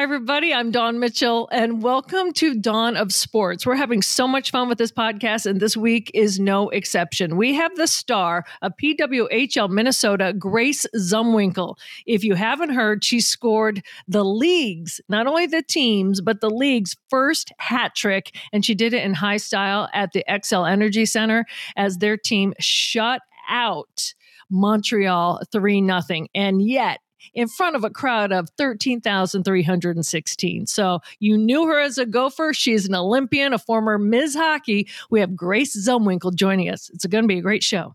Hi, everybody. I'm Dawn Mitchell, and welcome to Dawn of Sports. We're having so much fun with this podcast, and this week is no exception. We have the star of PWHL Minnesota, Grace Zumwinkle. If you haven't heard, she scored the league's, not only the team's, but the league's first hat trick, and she did it in high style at the Xcel Energy Center as their team shut out Montreal 3 0. And yet, in front of a crowd of 13,316. So you knew her as a gopher. She's an Olympian, a former Ms. Hockey. We have Grace Zumwinkle joining us. It's going to be a great show.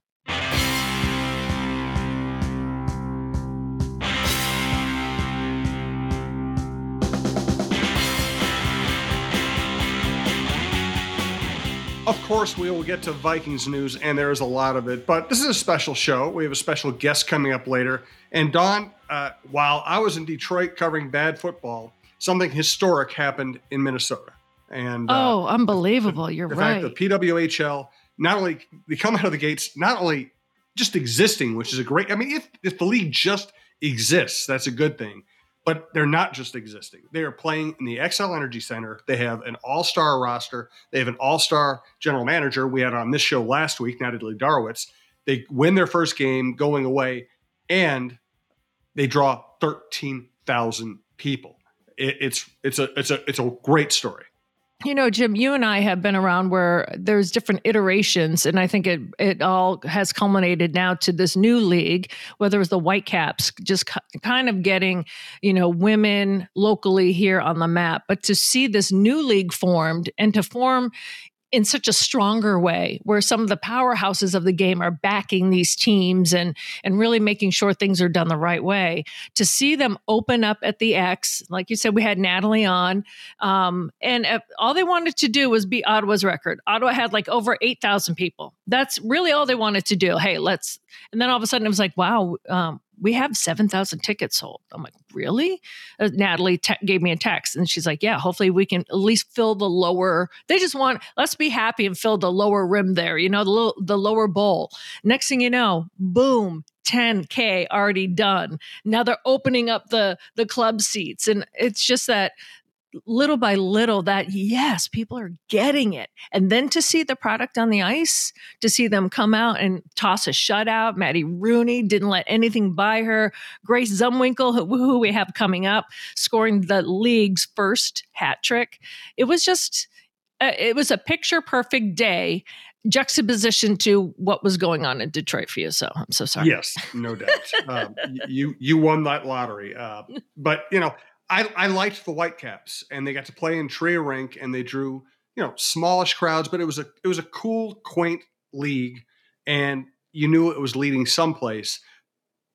Course, we will get to Vikings news, and there is a lot of it, but this is a special show. We have a special guest coming up later. And Dawn, uh, while I was in Detroit covering bad football, something historic happened in Minnesota. And uh, oh, unbelievable! You're the right. Fact the PWHL not only they come out of the gates, not only just existing, which is a great. I mean, if if the league just exists, that's a good thing but they're not just existing. They are playing in the Xcel Energy Center. They have an all-star roster. They have an all-star general manager. We had on this show last week, Natalie Darwitz. They win their first game going away, and they draw thirteen thousand people. It, it's it's a it's a it's a great story. You know, Jim, you and I have been around where there's different iterations, and I think it it all has culminated now to this new league, whether it's the Whitecaps, just kind of getting, you know, women locally here on the map. But to see this new league formed and to form in such a stronger way where some of the powerhouses of the game are backing these teams and and really making sure things are done the right way. To see them open up at the x like you said we had natalie on um, and uh, all they wanted to do was beat ottawa's record. Ottawa had like over 8000 people. That's really all they wanted to do. Hey let's and then all of a sudden it was like wow um, we have 7,000 tickets sold. I'm like, really? Uh, Natalie te- gave me a text and she's like, yeah, hopefully we can at least fill the lower. They just want, let's be happy and fill the lower rim there, you know, the, lo- the lower bowl. Next thing you know, boom, 10k already done now they're opening up the the club seats and it's just that little by little that yes people are getting it and then to see the product on the ice to see them come out and toss a shutout maddie rooney didn't let anything by her grace zumwinkle who, who we have coming up scoring the league's first hat trick it was just uh, it was a picture perfect day juxtaposition to what was going on in Detroit for you. So I'm so sorry. Yes, no doubt. um, you you won that lottery, uh, but you know I, I liked the Whitecaps, and they got to play in Tria Rink, and they drew you know smallish crowds, but it was a it was a cool, quaint league, and you knew it was leading someplace.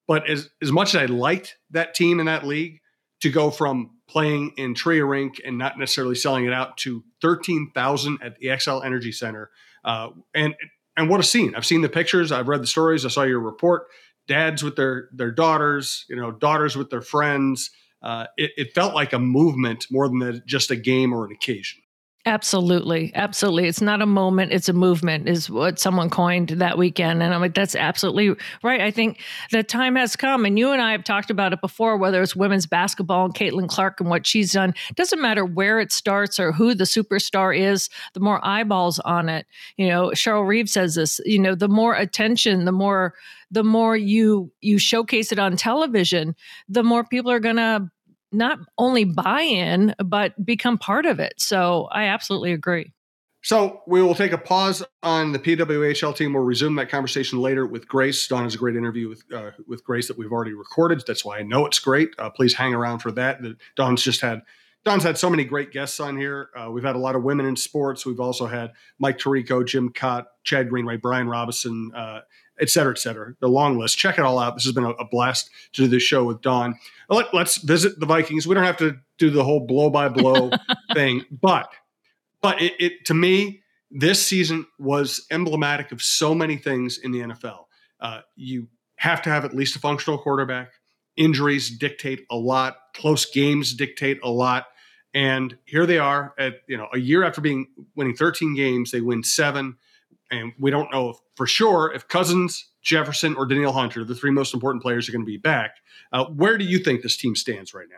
But as as much as I liked that team in that league, to go from playing in Tria Rink and not necessarily selling it out to thirteen thousand at the Xcel Energy Center, uh, and and what a scene! I've seen the pictures, I've read the stories, I saw your report. Dads with their their daughters, you know, daughters with their friends uh, it, it, felt like a movement more than just a game or an occasion. Absolutely. Absolutely. It's not a moment, it's a movement, is what someone coined that weekend. And I'm like, that's absolutely right. I think the time has come. And you and I have talked about it before, whether it's women's basketball and Caitlin Clark and what she's done. Doesn't matter where it starts or who the superstar is, the more eyeballs on it. You know, Cheryl Reeve says this, you know, the more attention, the more the more you you showcase it on television, the more people are gonna not only buy in, but become part of it. So I absolutely agree. So we will take a pause on the PWHL team. We'll resume that conversation later with Grace. Dawn has a great interview with uh, with Grace that we've already recorded. That's why I know it's great. Uh, please hang around for that. Dawn's just had Dawn's had so many great guests on here. Uh, we've had a lot of women in sports. We've also had Mike Tirico, Jim Kaat, Chad Greenway, Brian Robison, uh, et cetera, et cetera. The long list. Check it all out. This has been a, blast to do this show with Dawn. Let, us visit the Vikings. We don't have to do the whole blow by blow thing, but but it, it, to me this season was emblematic of so many things in the NFL. Uh, you have to have at least a functional quarterback. Injuries dictate a lot. Close games dictate a lot. And here they are at you know a year after being winning 13 games, they win seven and we don't know if, for sure if Cousins, Jefferson, or Danielle Hunter, the three most important players, are going to be back. Uh, where do you think this team stands right now?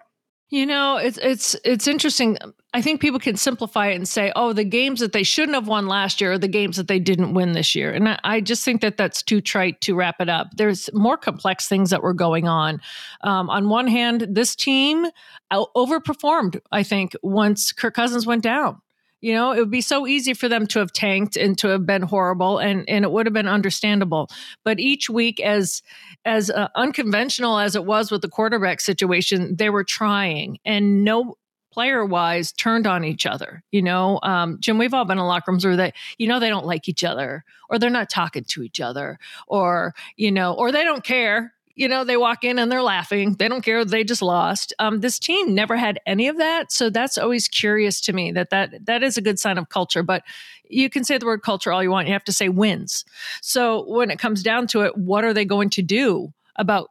You know, it's it's it's interesting. I think people can simplify it and say, "Oh, the games that they shouldn't have won last year are the games that they didn't win this year." And I, I just think that that's too trite to wrap it up. There's more complex things that were going on. Um, on one hand, this team overperformed. I think once Kirk Cousins went down. You know, it would be so easy for them to have tanked and to have been horrible, and and it would have been understandable. But each week, as as uh, unconventional as it was with the quarterback situation, they were trying, and no player wise turned on each other. You know, um, Jim, we've all been in locker rooms where they, you know, they don't like each other, or they're not talking to each other, or you know, or they don't care you know, they walk in and they're laughing. They don't care. They just lost. Um, this team never had any of that, so that's always curious to me. That that that is a good sign of culture. But you can say the word culture all you want. You have to say wins. So when it comes down to it, what are they going to do about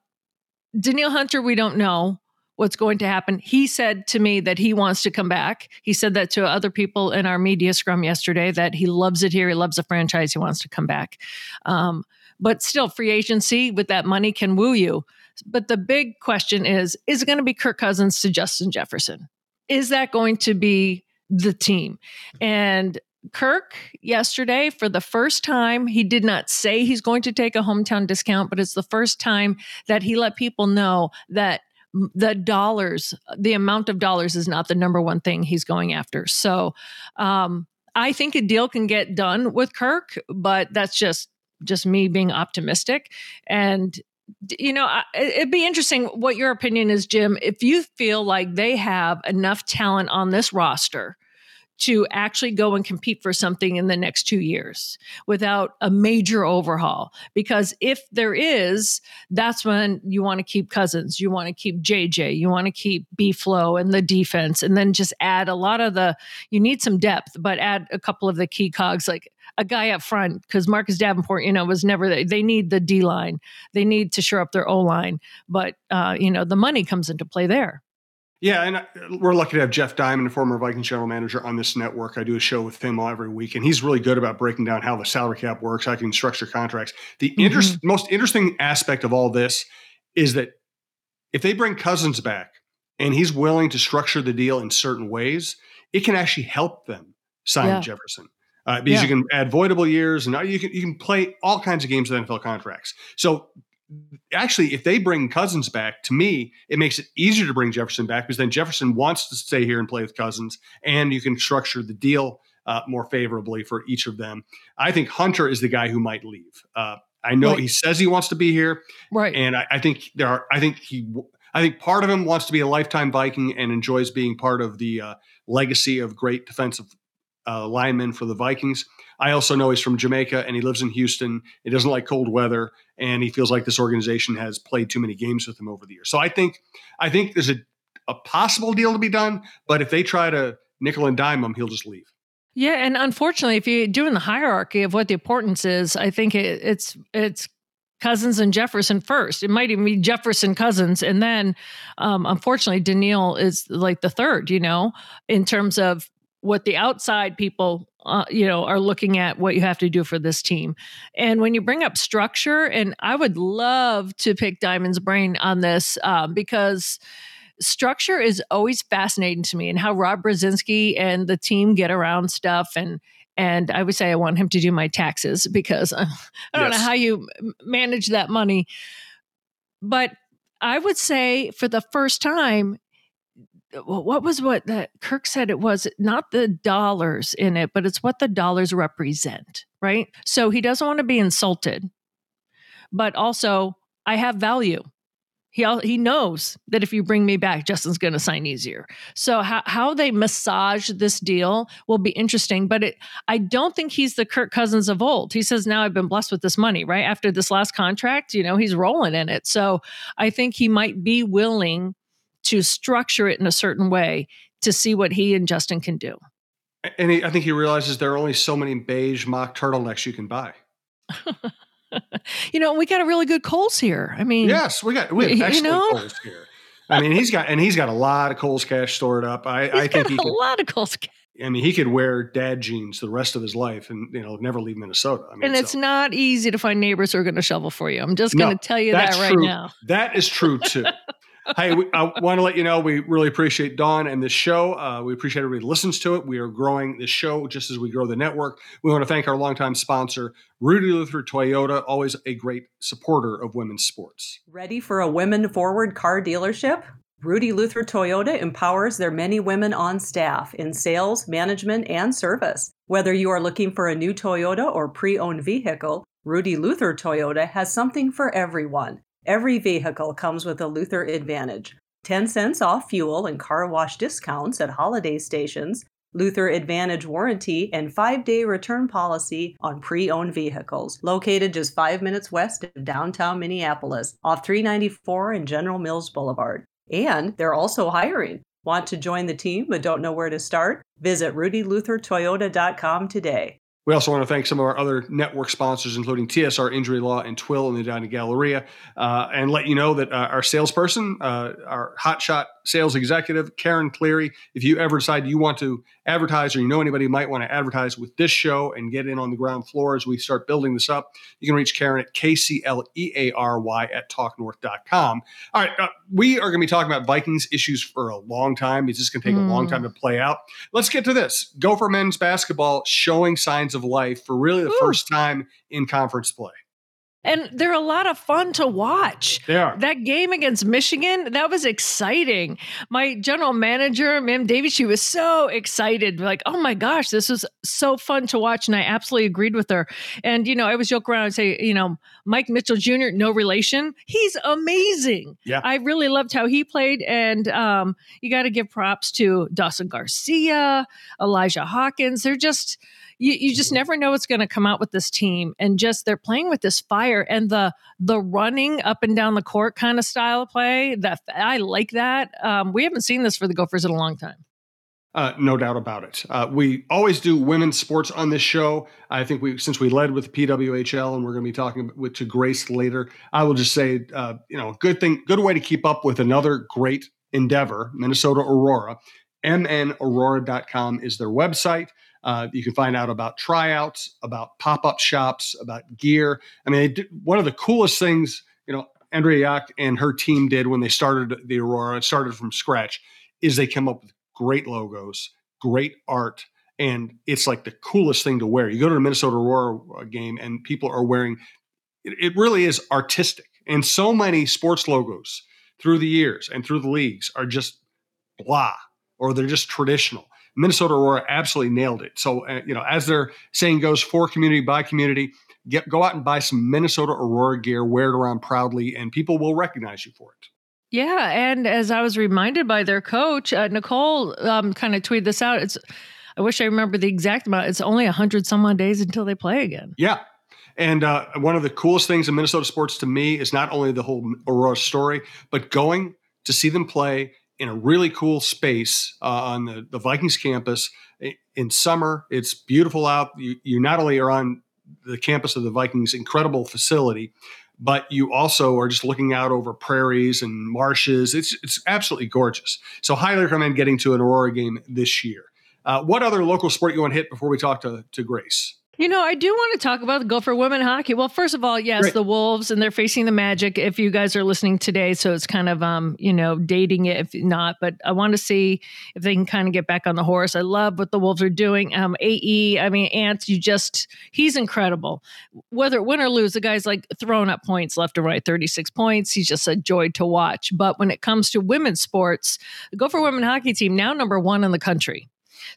Danielle Hunter? We don't know what's going to happen. He said to me that he wants to come back. He said that to other people in our media scrum yesterday that he loves it here. He loves the franchise. He wants to come back. Um, but still, free agency with that money can woo you. But the big question is is it going to be Kirk Cousins to Justin Jefferson? Is that going to be the team? And Kirk yesterday, for the first time, he did not say he's going to take a hometown discount, but it's the first time that he let people know that the dollars, the amount of dollars is not the number one thing he's going after. So um, I think a deal can get done with Kirk, but that's just just me being optimistic. And you know, it'd be interesting what your opinion is, Jim. If you feel like they have enough talent on this roster to actually go and compete for something in the next two years without a major overhaul. Because if there is, that's when you want to keep Cousins, you want to keep JJ, you want to keep B Flow and the defense, and then just add a lot of the, you need some depth, but add a couple of the key cogs like a guy up front because Marcus Davenport, you know, was never the, they need the D line, they need to shore up their O line, but uh, you know the money comes into play there. Yeah, and we're lucky to have Jeff Diamond, former Vikings general manager, on this network. I do a show with him every week, and he's really good about breaking down how the salary cap works, how you can structure contracts. The mm-hmm. interest, most interesting aspect of all this is that if they bring Cousins back and he's willing to structure the deal in certain ways, it can actually help them sign yeah. Jefferson uh, because yeah. you can add voidable years and you can you can play all kinds of games with NFL contracts. So actually, if they bring Cousins back, to me, it makes it easier to bring Jefferson back because then Jefferson wants to stay here and play with Cousins, and you can structure the deal uh, more favorably for each of them. I think Hunter is the guy who might leave. Uh, I know right. he says he wants to be here, right? And I, I think there are. I think he. I think part of him wants to be a lifetime Viking and enjoys being part of the uh, legacy of great defensive uh, lineman for the Vikings. I also know he's from Jamaica and he lives in Houston. He doesn't like cold weather, and he feels like this organization has played too many games with him over the years. So I think I think there's a, a possible deal to be done, but if they try to nickel and dime him, he'll just leave. Yeah, and unfortunately, if you're doing the hierarchy of what the importance is, I think it, it's it's Cousins and Jefferson first. It might even be Jefferson Cousins, and then um, unfortunately, Danielle is like the third. You know, in terms of what the outside people uh, you know are looking at what you have to do for this team. And when you bring up structure and i would love to pick diamond's brain on this um, because structure is always fascinating to me and how rob brzezinski and the team get around stuff. And and i would say i want him to do my taxes because i don't yes. know how you manage that money. But i would say for the first time what was what that Kirk said it was not the dollars in it, but it's what the dollars represent, right? So he doesn't want to be insulted, but also I have value. He he knows that if you bring me back, Justin's going to sign easier. So how how they massage this deal will be interesting. But it, I don't think he's the Kirk Cousins of old. He says now I've been blessed with this money. Right after this last contract, you know he's rolling in it. So I think he might be willing to structure it in a certain way to see what he and Justin can do. And he, I think he realizes there are only so many beige mock turtlenecks you can buy. you know, we got a really good Kohl's here. I mean, yes, we got we have excellent you know? Kohl's here. I mean, he's got and he's got a lot of Kohl's cash stored up. I, I think he could, a lot of Kohl's cash. I mean, he could wear dad jeans the rest of his life and you know never leave Minnesota. I mean, and it's so. not easy to find neighbors who are going to shovel for you. I'm just going to no, tell you that right true. now. That is true too. hey, we, I want to let you know we really appreciate Dawn and this show. Uh, we appreciate everybody listens to it. We are growing this show just as we grow the network. We want to thank our longtime sponsor, Rudy Luther Toyota, always a great supporter of women's sports. Ready for a women forward car dealership? Rudy Luther Toyota empowers their many women on staff in sales, management, and service. Whether you are looking for a new Toyota or pre owned vehicle, Rudy Luther Toyota has something for everyone. Every vehicle comes with a Luther Advantage 10 cents off fuel and car wash discounts at holiday stations, Luther Advantage warranty, and five day return policy on pre owned vehicles. Located just five minutes west of downtown Minneapolis, off 394 and General Mills Boulevard. And they're also hiring. Want to join the team but don't know where to start? Visit rudyluthertoyota.com today. We also want to thank some of our other network sponsors, including TSR Injury Law and Twill in the Edina Galleria, uh, and let you know that uh, our salesperson, uh, our hotshot sales executive, Karen Cleary, if you ever decide you want to advertise or you know anybody who might want to advertise with this show and get in on the ground floor as we start building this up, you can reach Karen at K-C-L-E-A-R-Y at talknorth.com. All right, uh, we are going to be talking about Vikings issues for a long time. It's just going to take mm. a long time to play out. Let's get to this. Gopher men's basketball showing signs of life for really the Ooh. first time in conference play. And they're a lot of fun to watch. They are. That game against Michigan, that was exciting. My general manager, Ma'am Davies, she was so excited. Like, oh my gosh, this was so fun to watch. And I absolutely agreed with her. And, you know, I was joke around and say, you know, Mike Mitchell Jr., no relation. He's amazing. Yeah. I really loved how he played. And um, you got to give props to Dawson Garcia, Elijah Hawkins. They're just you, you just never know what's going to come out with this team and just they're playing with this fire and the the running up and down the court kind of style of play that i like that um, we haven't seen this for the gophers in a long time uh, no doubt about it. Uh, we always do women's sports on this show. I think we, since we led with PWHL, and we're going to be talking with to Grace later. I will just say, uh, you know, a good thing, good way to keep up with another great endeavor, Minnesota Aurora. MNAurora.com is their website. Uh, you can find out about tryouts, about pop up shops, about gear. I mean, one of the coolest things, you know, Andrea Yoch and her team did when they started the Aurora, started from scratch, is they came up with great logos, great art, and it's like the coolest thing to wear. You go to the Minnesota Aurora uh, game and people are wearing it, it really is artistic. And so many sports logos through the years and through the leagues are just blah or they're just traditional. Minnesota Aurora absolutely nailed it. So, uh, you know, as their saying goes, for community by community, get go out and buy some Minnesota Aurora gear, wear it around proudly, and people will recognize you for it. Yeah, and as I was reminded by their coach, uh, Nicole, um, kind of tweeted this out. It's, I wish I remember the exact amount. It's only a hundred some odd days until they play again. Yeah, and uh, one of the coolest things in Minnesota sports to me is not only the whole Aurora story, but going to see them play in a really cool space uh, on the, the Vikings campus in summer. It's beautiful out. You, you not only are on the campus of the Vikings incredible facility, but you also are just looking out over prairies and marshes. It's it's absolutely gorgeous. So highly recommend getting to an Aurora game this year. Uh, what other local sport you want to hit before we talk to to Grace? You know, I do want to talk about the Gopher women hockey. Well, first of all, yes, Great. the Wolves and they're facing the Magic. If you guys are listening today, so it's kind of um, you know, dating it if not, but I want to see if they can kind of get back on the horse. I love what the Wolves are doing. Um, AE, I mean, Ants, you just he's incredible. Whether win or lose, the guy's like throwing up points left and right, 36 points. He's just a joy to watch. But when it comes to women's sports, the Gopher women hockey team now number one in the country.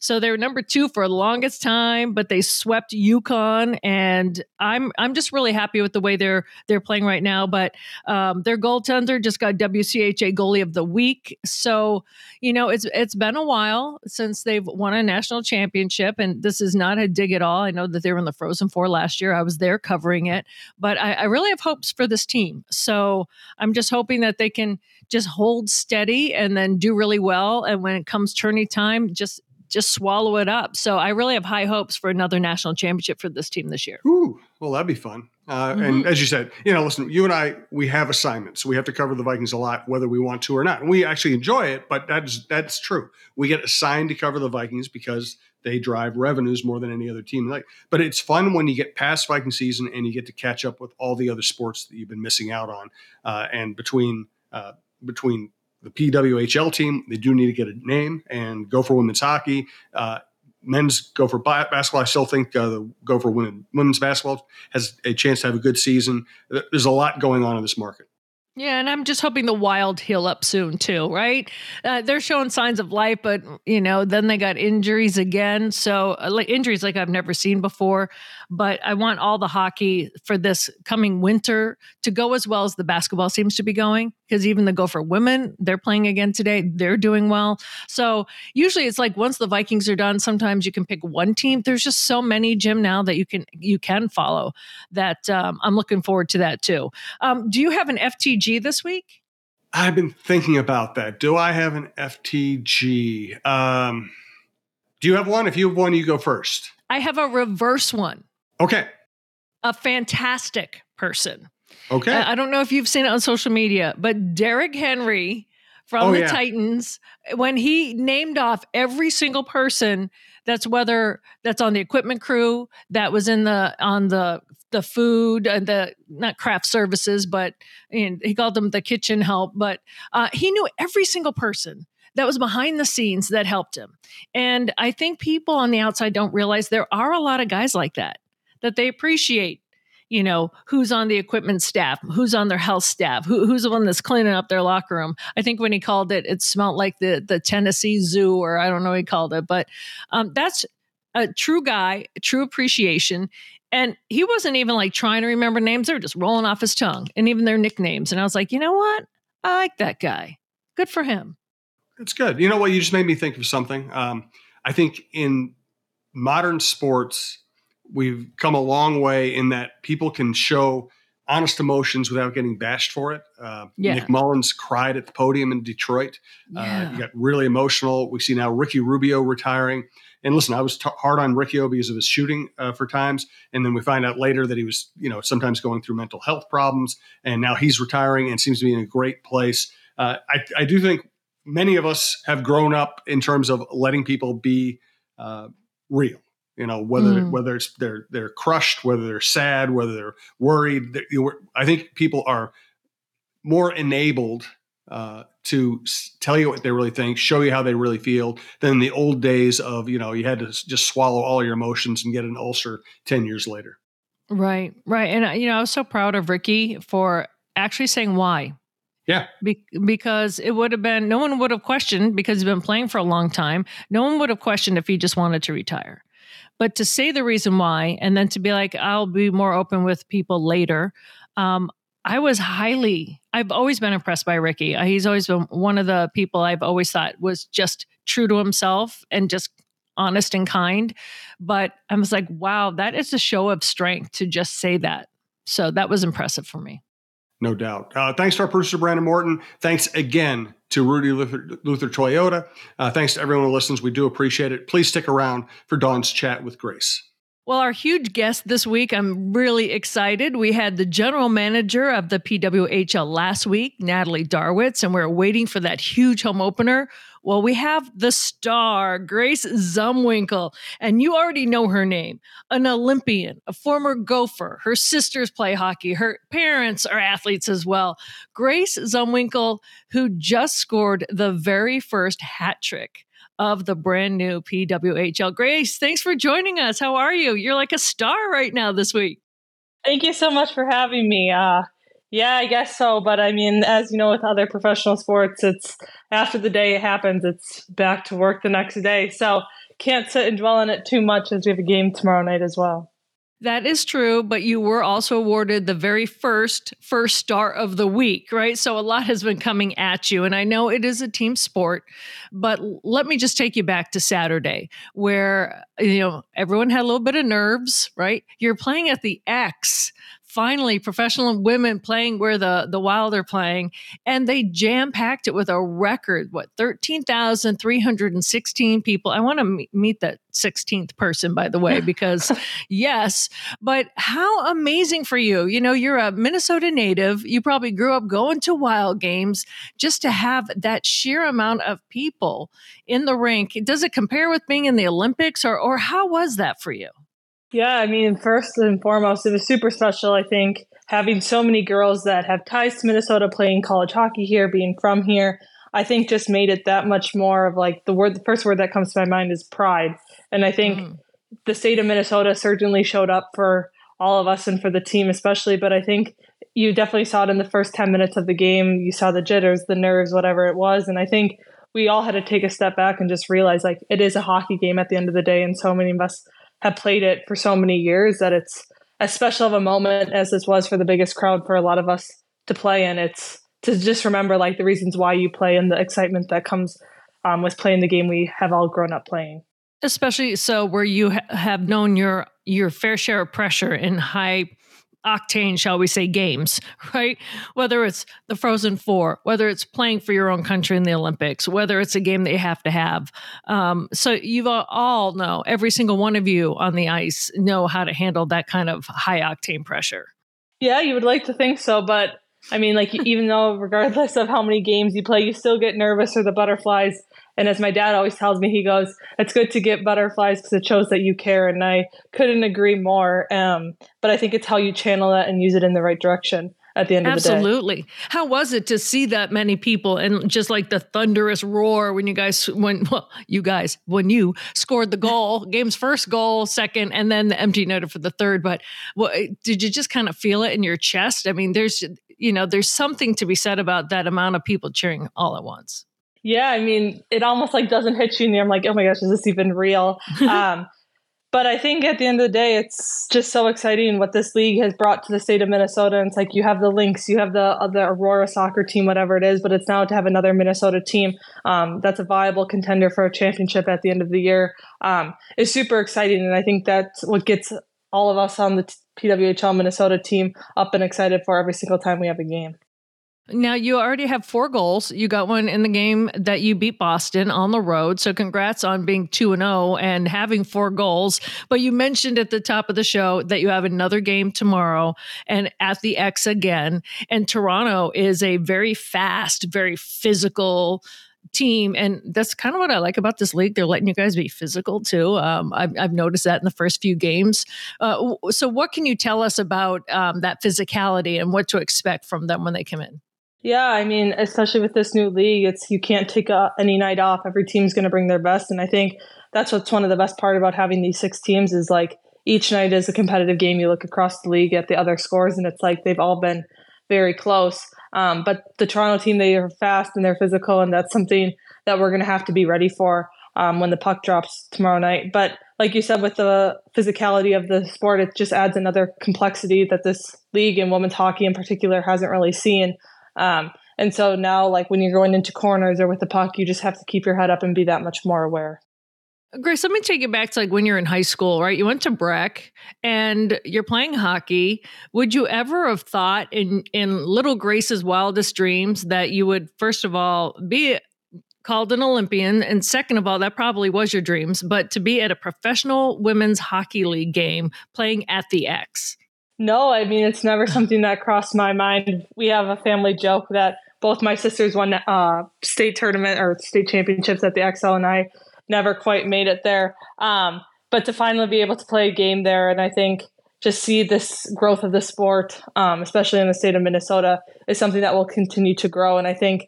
So they were number two for the longest time, but they swept UConn, and I'm I'm just really happy with the way they're they're playing right now. But um, their goaltender just got WCHA goalie of the week. So you know it's it's been a while since they've won a national championship, and this is not a dig at all. I know that they were in the Frozen Four last year. I was there covering it, but I, I really have hopes for this team. So I'm just hoping that they can just hold steady and then do really well. And when it comes tourney time, just just swallow it up. So I really have high hopes for another national championship for this team this year. Ooh, well, that'd be fun. Uh, mm-hmm. And as you said, you know, listen, you and I, we have assignments. We have to cover the Vikings a lot, whether we want to or not. And we actually enjoy it, but that's that's true. We get assigned to cover the Vikings because they drive revenues more than any other team. Like, but it's fun when you get past Viking season and you get to catch up with all the other sports that you've been missing out on. Uh, and between uh, between the PWHL team, they do need to get a name and go for women's hockey. Uh, men's Gopher basketball, I still think uh, the Gopher women, women's basketball has a chance to have a good season. There's a lot going on in this market. Yeah, and I'm just hoping the Wild heal up soon too, right? Uh, they're showing signs of life, but you know, then they got injuries again. So, uh, like injuries like I've never seen before. But I want all the hockey for this coming winter to go as well as the basketball seems to be going. Because even the Gopher women, they're playing again today. They're doing well. So usually it's like once the Vikings are done, sometimes you can pick one team. There's just so many, Jim, now that you can you can follow. That um, I'm looking forward to that too. Um, do you have an FTG this week? I've been thinking about that. Do I have an FTG? Um, do you have one? If you have one, you go first. I have a reverse one. Okay. A fantastic person. Okay. I don't know if you've seen it on social media, but Derrick Henry from oh, the yeah. Titans, when he named off every single person that's whether that's on the equipment crew, that was in the on the the food and the not craft services, but and he called them the kitchen help. But uh, he knew every single person that was behind the scenes that helped him. And I think people on the outside don't realize there are a lot of guys like that that they appreciate you know who's on the equipment staff who's on their health staff who, who's the one that's cleaning up their locker room. I think when he called it it smelled like the the tennessee zoo or i don't know what he called it but um, that's a true guy true appreciation. And he wasn't even like trying to remember names. They were just rolling off his tongue and even their nicknames. And i was like you know what? I like that guy. Good for him. That's good. You know what? You just made me think of something. Um, i think in modern sports we've come a long way in that people can show honest emotions without getting bashed for it. Uh, yeah. Nick Mullens cried at the podium in Detroit. Uh, yeah. Uh, he got really emotional. We see now Ricky Rubio retiring. And listen, I was t- hard on Ricky because of his shooting uh, for times, and then we find out later that he was, you know, sometimes going through mental health problems, and now he's retiring and seems to be in a great place. Uh, I, I, do think many of us have grown up in terms of letting people be uh, real you know whether mm. whether it's they're they're crushed whether they're sad whether they're worried they're, i think people are more enabled uh, to tell you what they really think show you how they really feel than the old days of you know you had to just swallow all your emotions and get an ulcer 10 years later right right and uh, you know i was so proud of ricky for actually saying why yeah. Be- because it would have been, no one would have questioned because he's been playing for a long time. No one would have questioned if he just wanted to retire. But to say the reason why and then to be like, I'll be more open with people later. Um, I was highly, I've always been impressed by Ricky. Uh, he's always been one of the people I've always thought was just true to himself and just honest and kind. But I was like, wow, that is a show of strength to just say that. So that was impressive for me. No doubt. Uh, thanks to our producer, Brandon Morton. Thanks again to Rudy Luther, Luther Toyota. Uh, thanks to everyone who listens. We do appreciate it. Please stick around for Dawn's chat with Grace. Well, our huge guest this week, I'm really excited. We had the general manager of the PWHL last week, Natalie Darwitz, and we're waiting for that huge home opener well, we have the star, Grace Zumwinkle, and you already know her name an Olympian, a former gopher. Her sisters play hockey, her parents are athletes as well. Grace Zumwinkle, who just scored the very first hat trick of the brand new PWHL. Grace, thanks for joining us. How are you? You're like a star right now this week. Thank you so much for having me. Uh, yeah, I guess so. But I mean, as you know, with other professional sports, it's after the day it happens, it's back to work the next day. So can't sit and dwell on it too much as we have a game tomorrow night as well. That is true, but you were also awarded the very first first star of the week, right? So a lot has been coming at you and I know it is a team sport, but let me just take you back to Saturday where you know everyone had a little bit of nerves, right? You're playing at the X finally professional women playing where the the Wild are playing, and they jam packed it with a record what thirteen thousand three hundred and sixteen people. I want to meet that sixteenth person, by the way, because yes, but how amazing for you! You know, you're a Minnesota native. You probably grew up going to Wild games. Just to have that sheer amount of people in the rink, does it compare with being in the Olympics, or or how was that for you? Yeah, I mean, first and foremost, it was super special, I think, having so many girls that have ties to Minnesota playing college hockey here, being from here. I think just made it that much more of like the word, the first word that comes to my mind is pride. And I think mm. the state of Minnesota certainly showed up for all of us and for the team especially. But I think you definitely saw it in the first 10 minutes of the game. You saw the jitters, the nerves, whatever it was. And I think we all had to take a step back and just realize like it is a hockey game at the end of the day. And so many of us have played it for so many years that it's as special of a moment as this was for the biggest crowd for a lot of us to play in. It's to just remember like the reasons why you play and the excitement that comes um, with playing the game we have all grown up playing especially so where you ha- have known your your fair share of pressure in high octane, shall we say, games, right? Whether it's the Frozen Four, whether it's playing for your own country in the Olympics, whether it's a game that you have to have. Um, so you all know, every single one of you on the ice know how to handle that kind of high octane pressure. Yeah, you would like to think so, but I mean, like, even though regardless of how many games you play, you still get nervous or the butterflies and as my dad always tells me, he goes, "It's good to get butterflies because it shows that you care." And I couldn't agree more. Um, but I think it's how you channel that and use it in the right direction at the end Absolutely. of the day. Absolutely. How was it to see that many people and just like the thunderous roar when you guys when well you guys when you scored the goal, game's first goal, second, and then the empty netter for the third. But did you just kind of feel it in your chest? I mean, there's you know there's something to be said about that amount of people cheering all at once. Yeah, I mean, it almost like doesn't hit you, and I'm like, oh my gosh, is this even real? um, but I think at the end of the day, it's just so exciting what this league has brought to the state of Minnesota. And it's like you have the Lynx, you have the uh, the Aurora soccer team, whatever it is, but it's now to have another Minnesota team um, that's a viable contender for a championship at the end of the year um, is super exciting. And I think that's what gets all of us on the PWHL Minnesota team up and excited for every single time we have a game. Now you already have four goals. You got one in the game that you beat Boston on the road. So congrats on being 2 and 0 and having four goals. But you mentioned at the top of the show that you have another game tomorrow and at the X again. And Toronto is a very fast, very physical team and that's kind of what i like about this league they're letting you guys be physical too um, I've, I've, noticed that in the first few games uh, so what can you tell us about um, that physicality and what to expect from them when they come in yeah, I mean, especially with this new league, it's you can't take a, any night off. Every team's going to bring their best, and I think that's what's one of the best part about having these six teams is like each night is a competitive game. You look across the league at the other scores, and it's like they've all been very close. Um, but the Toronto team, they are fast and they're physical, and that's something that we're going to have to be ready for um, when the puck drops tomorrow night. But like you said, with the physicality of the sport, it just adds another complexity that this league and women's hockey in particular hasn't really seen. Um, and so now, like when you're going into corners or with the puck, you just have to keep your head up and be that much more aware. Grace, let me take you back to like when you're in high school, right? You went to Breck and you're playing hockey. Would you ever have thought in in little Grace's wildest dreams that you would first of all be called an Olympian and second of all that probably was your dreams, but to be at a professional women's hockey league game playing at the X? No, I mean it's never something that crossed my mind. We have a family joke that both my sisters won uh, state tournament or state championships at the Xcel, and I never quite made it there. Um, but to finally be able to play a game there, and I think just see this growth of the sport, um, especially in the state of Minnesota, is something that will continue to grow. And I think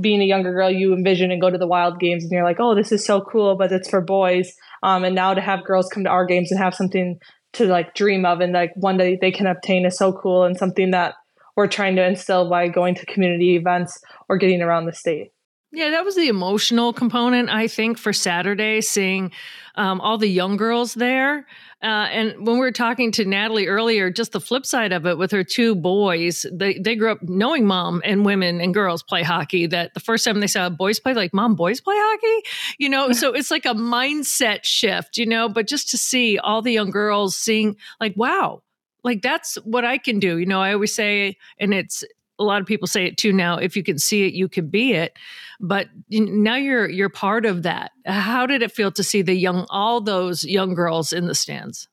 being a younger girl, you envision and go to the Wild games, and you're like, "Oh, this is so cool," but it's for boys. Um, and now to have girls come to our games and have something to like dream of and like one day they can obtain is so cool and something that we're trying to instill by going to community events or getting around the state. Yeah, that was the emotional component, I think, for Saturday, seeing um, all the young girls there. Uh, and when we were talking to Natalie earlier, just the flip side of it with her two boys, they, they grew up knowing mom and women and girls play hockey. That the first time they saw boys play, like, mom, boys play hockey? You know, so it's like a mindset shift, you know, but just to see all the young girls seeing, like, wow, like that's what I can do. You know, I always say, and it's a lot of people say it too now if you can see it you can be it. But now you're you're part of that. How did it feel to see the young all those young girls in the stands?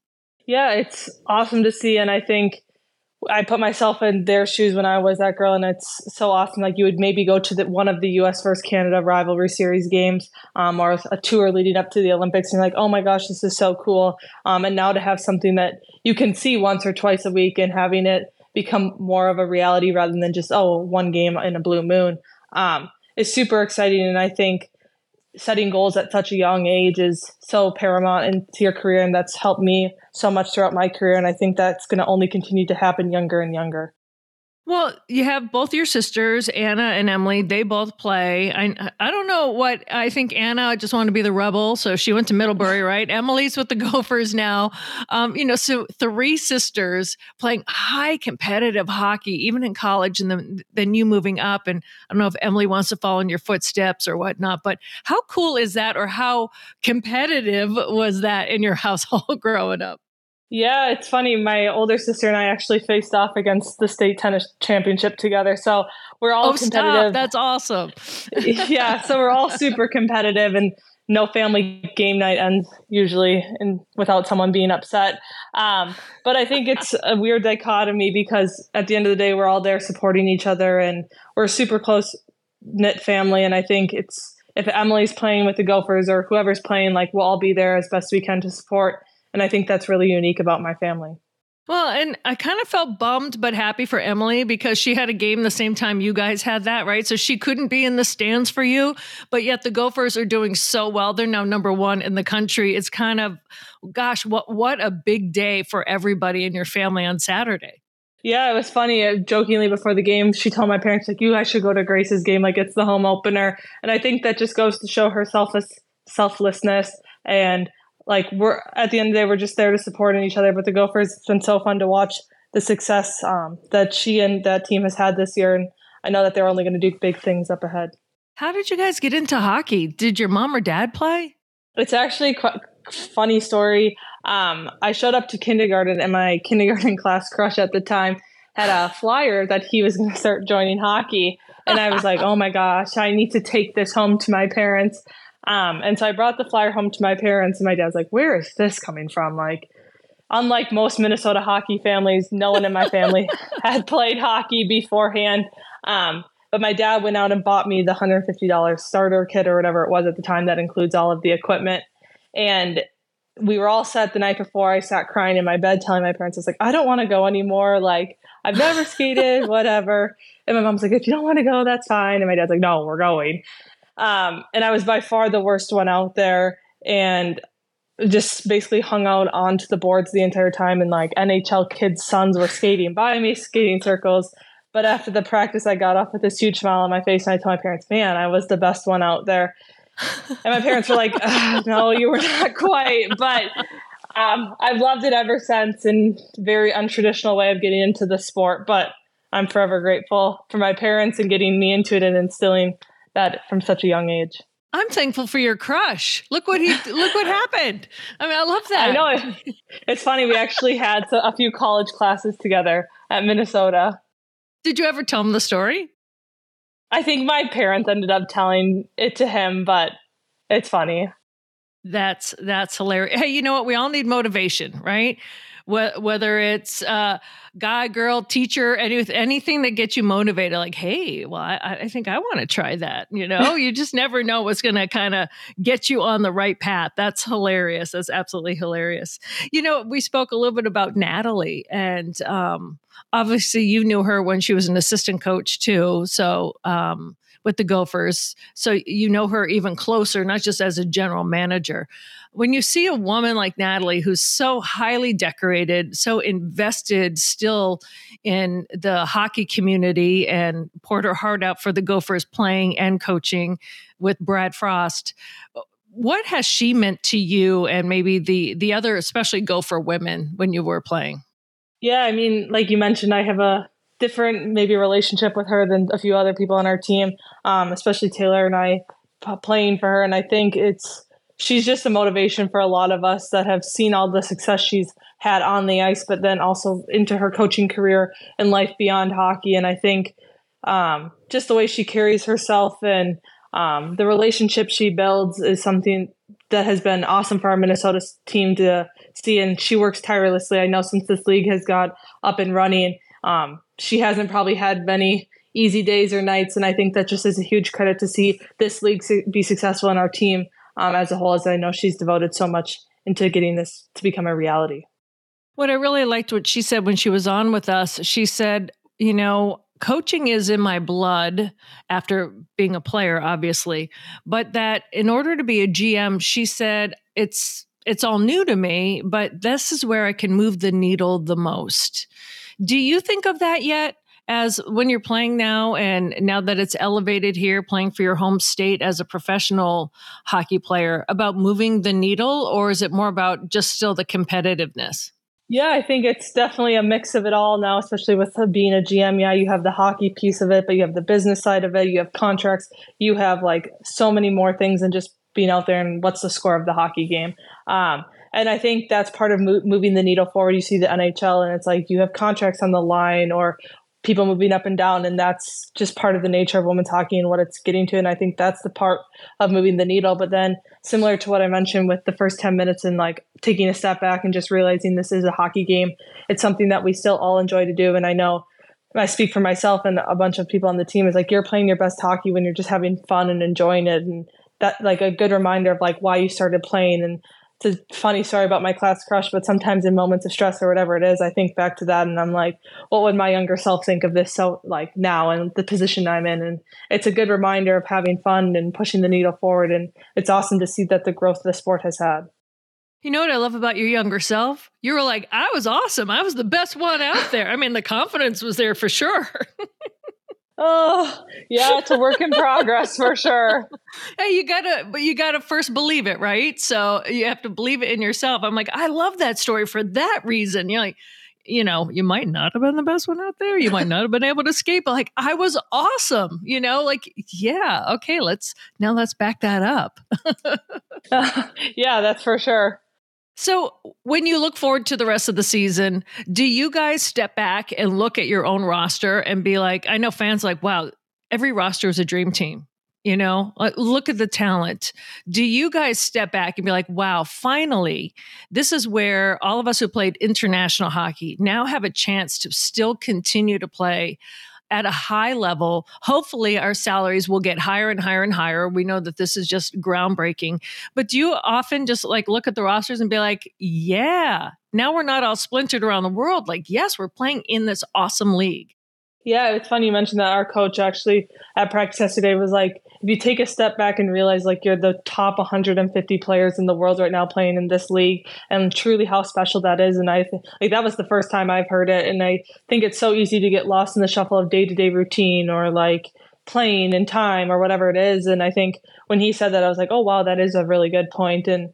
Yeah it's awesome to see and i think i put myself in their shoes when i was that girl and it's so awesome. Like you would maybe go to the, one of the us versus canada rivalry series games um, or a tour leading up to the olympics and like oh my gosh this is so cool. Um, and now to have something that you can see once or twice a week and having it become more of a reality rather than just oh one game in a blue moon um, is super exciting. And I think setting goals at such a young age is so paramount into your career. And that's helped me so much throughout my career. And I think that's going to only continue to happen younger and younger. Well, you have both your sisters, Anna and Emily. They both play. I I don't know what I think. Anna just wanted to be the rebel, so she went to Middlebury, right? Emily's with the Gophers now. Um, you know, so three sisters playing high competitive hockey, even in college, and then then you moving up. And I don't know if Emily wants to follow in your footsteps or whatnot, but how cool is that, or how competitive was that in your household growing up? Yeah, it's funny. My older sister and I actually faced off against the state tennis championship together. So we're all oh, competitive. Stop. That's awesome. yeah, so we're all super competitive and no family game night ends usually and without someone being upset. Um, but I think it's a weird dichotomy because at the end of the day, we're all there supporting each other and we're a super close knit family. And I think it's if Emily's playing with the Gophers or whoever's playing, like we'll all be there as best we can to support and I think that's really unique about my family. Well, and I kind of felt bummed but happy for Emily because she had a game the same time you guys had that, right? So she couldn't be in the stands for you, but yet the Gophers are doing so well. They're now number 1 in the country. It's kind of gosh, what what a big day for everybody in your family on Saturday. Yeah, it was funny. Uh, jokingly before the game, she told my parents like, "You guys should go to Grace's game. Like it's the home opener." And I think that just goes to show her selfless selflessness and like we're at the end of the day we're just there to support each other but the gophers it's been so fun to watch the success um, that she and that team has had this year and i know that they're only going to do big things up ahead. How did you guys get into hockey? Did your mom or dad play? It's actually quite funny story. Um, i showed up to kindergarten and my kindergarten class crush at the time had a flyer that he was going to start joining hockey and i was like oh my gosh i need to take this home to my parents um, and so I brought the flyer home to my parents, and my dad's like, "Where is this coming from?" Like, unlike most Minnesota hockey families, no one in my family had played hockey beforehand. Um, but my dad went out and bought me the $150 starter kit or whatever it was at the time that includes all of the equipment. And we were all set the night before. I sat crying in my bed, telling my parents, I was like, I don't want to go anymore. Like, I've never skated, whatever. And my mom's like, if you don't want to go, that's fine. And my dad's like, no, we're going. Um, and I was by far the worst one out there and just basically hung out onto the boards the entire time. And like NHL kids' sons were skating by me, skating circles. But after the practice, I got off with this huge smile on my face and I told my parents, man, I was the best one out there. And my parents were like, no, you were not quite. But um, I've loved it ever since in very untraditional way of getting into the sport. But I'm forever grateful for my parents and getting me into it and instilling that from such a young age. I'm thankful for your crush. Look what he look what happened. I mean, I love that. I know. It's funny. We actually had a few college classes together at Minnesota. Did you ever tell him the story? I think my parents ended up telling it to him, but it's funny. That's that's hilarious. Hey, you know what? We all need motivation, right? Whether it's uh, guy, girl, teacher, any, anything that gets you motivated, like, hey, well, I, I think I want to try that. You know, you just never know what's going to kind of get you on the right path. That's hilarious. That's absolutely hilarious. You know, we spoke a little bit about Natalie, and um, obviously, you knew her when she was an assistant coach too. So, um, with the Gophers. So you know her even closer, not just as a general manager when you see a woman like Natalie, who's so highly decorated, so invested still in the hockey community and poured her heart out for the Gophers playing and coaching with Brad Frost, what has she meant to you and maybe the the other, especially Gopher women when you were playing? Yeah, I mean, like you mentioned, I have a different maybe relationship with her than a few other people on our team, um, especially Taylor and I playing for her, and I think it's she's just a motivation for a lot of us that have seen all the success she's had on the ice, but then also into her coaching career and life beyond hockey. And I think um, just the way she carries herself and um, the relationship she builds is something that has been awesome for our Minnesota team to see. And she works tirelessly. I know since this league has got up and running, um, she hasn't probably had many easy days or nights. And I think that just is a huge credit to see this league be successful in our team um, as a whole, as I know she's devoted so much into getting this to become a reality. What I really liked what she said when she was on with us, she said, you know, coaching is in my blood after being a player, obviously, but that in order to be a GM, she said it's it's all new to me, but this is where I can move the needle the most. Do you think of that yet? As when you're playing now, and now that it's elevated here, playing for your home state as a professional hockey player, about moving the needle, or is it more about just still the competitiveness? Yeah, I think it's definitely a mix of it all now, especially with being a GM. Yeah, you have the hockey piece of it, but you have the business side of it. You have contracts. You have like so many more things than just being out there and what's the score of the hockey game. Um, and I think that's part of mo- moving the needle forward. You see the NHL, and it's like you have contracts on the line, or people moving up and down and that's just part of the nature of women's hockey and what it's getting to and i think that's the part of moving the needle. But then similar to what i mentioned with the first 10 minutes and like taking a step back and just realizing this is a hockey game it's something that we still all enjoy to do and i know I speak for myself and a bunch of people on the team is like you're playing your best hockey when you're just having fun and enjoying it and that like a good reminder of like why you started playing and it's a funny story about my class crush, but sometimes in moments of stress or whatever it is, I think back to that and I'm like, what would my younger self think of this so like now and the position I'm in? And it's a good reminder of having fun and pushing the needle forward. And it's awesome to see that the growth the sport has had. You know what I love about your younger self? You were like, I was awesome. I was the best one out there. I mean, the confidence was there for sure. Oh, yeah, it's a work in progress for sure. Hey, you gotta, but you gotta first believe it, right? So you have to believe it in yourself. I'm like, I love that story for that reason. You're like, you know, you might not have been the best one out there. You might not have been able to escape, but like, I was awesome. You know, like, yeah, okay, let's now let's back that up. yeah, that's for sure. So, when you look forward to the rest of the season, do you guys step back and look at your own roster and be like, I know fans like, wow, every roster is a dream team. You know, look at the talent. Do you guys step back and be like, wow, finally, this is where all of us who played international hockey now have a chance to still continue to play at a high level. Hopefully, our salaries will get higher and higher and higher. We know that this is just groundbreaking. But do you often just like look at the rosters and be like, yeah, now we're not all splintered around the world. Like, yes, we're playing in this awesome league. Yeah, it's funny you mentioned that. Our coach actually at practice yesterday was like, if you take a step back and realize like you're the top 150 players in the world right now playing in this league, and truly how special that is. And I th- like that was the first time I've heard it, and I think it's so easy to get lost in the shuffle of day to day routine or like playing in time or whatever it is. And I think when he said that, I was like, oh wow, that is a really good point. And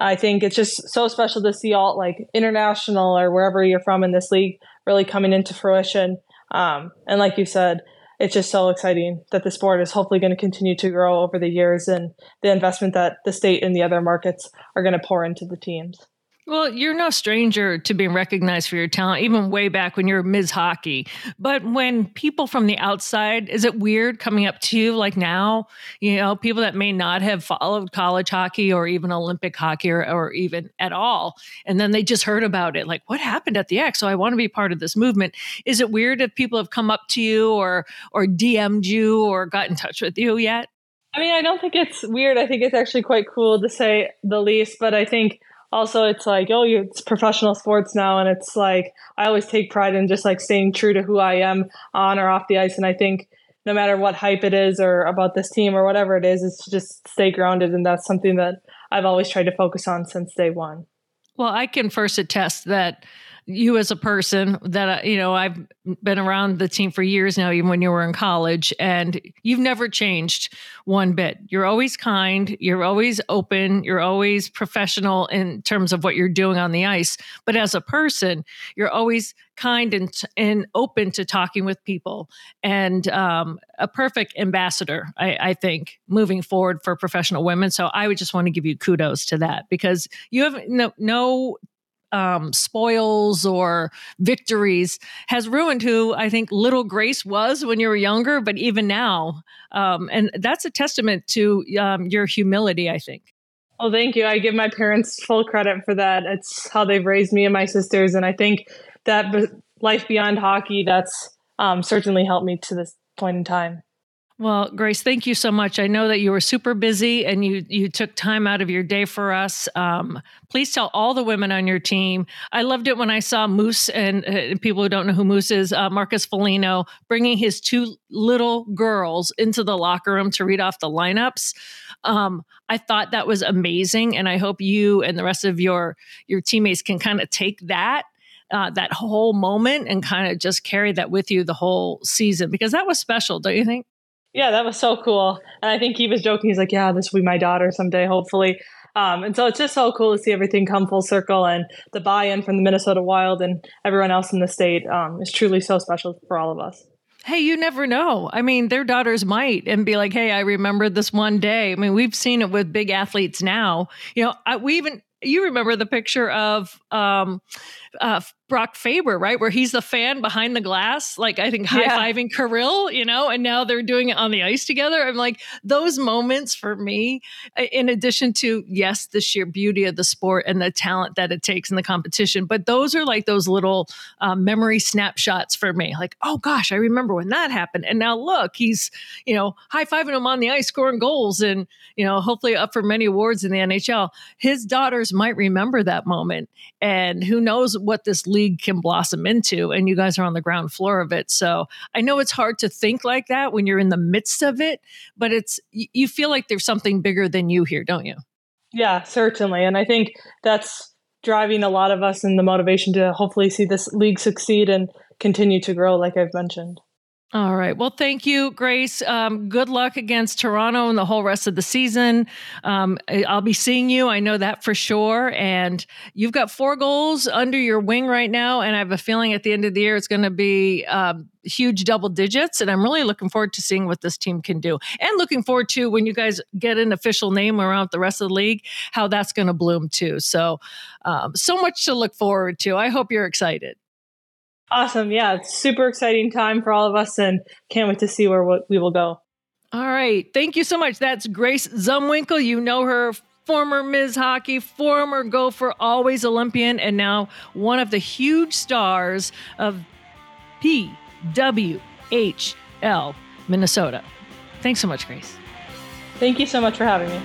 I think it's just so special to see all like international or wherever you're from in this league really coming into fruition um, and like you said, it's just so exciting that the sport is hopefully going to continue to grow over the years and the investment that the state and the other markets are going to pour into the teams. Well, you're no stranger to being recognized for your talent, even way back when you were Ms. Hockey. But when people from the outside, is it weird coming up to you like now? You know, people that may not have followed college hockey or even Olympic hockey or, or even at all, and then they just heard about it. Like, what happened at the X? So I want to be part of this movement. Is it weird if people have come up to you or or DM'd you or got in touch with you yet? I mean, I don't think it's weird. I think it's actually quite cool to say the least. But I think also it's like oh it's professional sports now and it's like i always take pride in just like staying true to who i am on or off the ice and i think no matter what hype it is or about this team or whatever it is it's to just stay grounded and that's something that i've always tried to focus on since day one. Well i can first attest that you as a person that you know I've been around the team for years now even when you were in college and you've never changed one bit. You're always kind, you're always open, you're always professional in terms of what you're doing on the ice, but as a person, you're always kind and and open to talking with people and um, a perfect ambassador I, I think moving forward for professional women so i would just want to give you kudos to that because you have no, no um, spoils or victories has ruined who I think little Grace was when you were younger, but even now. Um, and that's a testament to um, your humility, I think. Oh, thank you. I give my parents full credit for that. It's how they've raised me and my sisters. And I think that life beyond hockey, that's um, certainly helped me to this point in time. Well, Grace, thank you so much. I know that you were super busy and you you took time out of your day for us. Um, please tell all the women on your team. I loved it when I saw Moose and uh, people who don't know who Moose is, uh, Marcus Foligno, bringing his two little girls into the locker room to read off the lineups. Um, I thought that was amazing, and I hope you and the rest of your your teammates can kind of take that uh, that whole moment and kind of just carry that with you the whole season because that was special, don't you think? Yeah, that was so cool. And I think he was joking. He's like, "Yeah, this will be my daughter someday, hopefully." Um, and so it's just so cool to see everything come full circle, and the buy-in from the Minnesota Wild and everyone else in the state um, is truly so special for all of us. Hey, you never know. I mean, their daughters might and be like, "Hey, I remember this one day." I mean, we've seen it with big athletes now. You know, I, we even you remember the picture of um, uh, Brock Faber, right? Where he's the fan behind the glass, like I think high fiving yeah. Kirill, you know, and now they're doing it on the ice together. I'm like, those moments for me, in addition to, yes, the sheer beauty of the sport and the talent that it takes in the competition, but those are like those little um, memory snapshots for me. Like, oh gosh, I remember when that happened. And now look, he's, you know, high fiving him on the ice, scoring goals, and, you know, hopefully up for many awards in the NHL. His daughters might remember that moment. And who knows what this league can blossom into. And you guys are on the ground floor of it. So I know it's hard to think like that when you're in the midst of it, but it's, you feel like there's something bigger than you here, don't you? Yeah, certainly. And I think that's driving a lot of us in the motivation to hopefully see this league succeed and continue to grow, like I've mentioned. All right. Well, thank you, Grace. Um, good luck against Toronto and the whole rest of the season. Um, I'll be seeing you. I know that for sure. And you've got four goals under your wing right now. And I have a feeling at the end of the year it's going to be um, huge double digits. And I'm really looking forward to seeing what this team can do. And looking forward to when you guys get an official name around the rest of the league, how that's going to bloom too. So, um, so much to look forward to. I hope you're excited. Awesome. Yeah, it's super exciting time for all of us and can't wait to see where we will go. All right. Thank you so much. That's Grace Zumwinkle. You know her former Ms. Hockey, former Gopher, always Olympian, and now one of the huge stars of PWHL Minnesota. Thanks so much, Grace. Thank you so much for having me.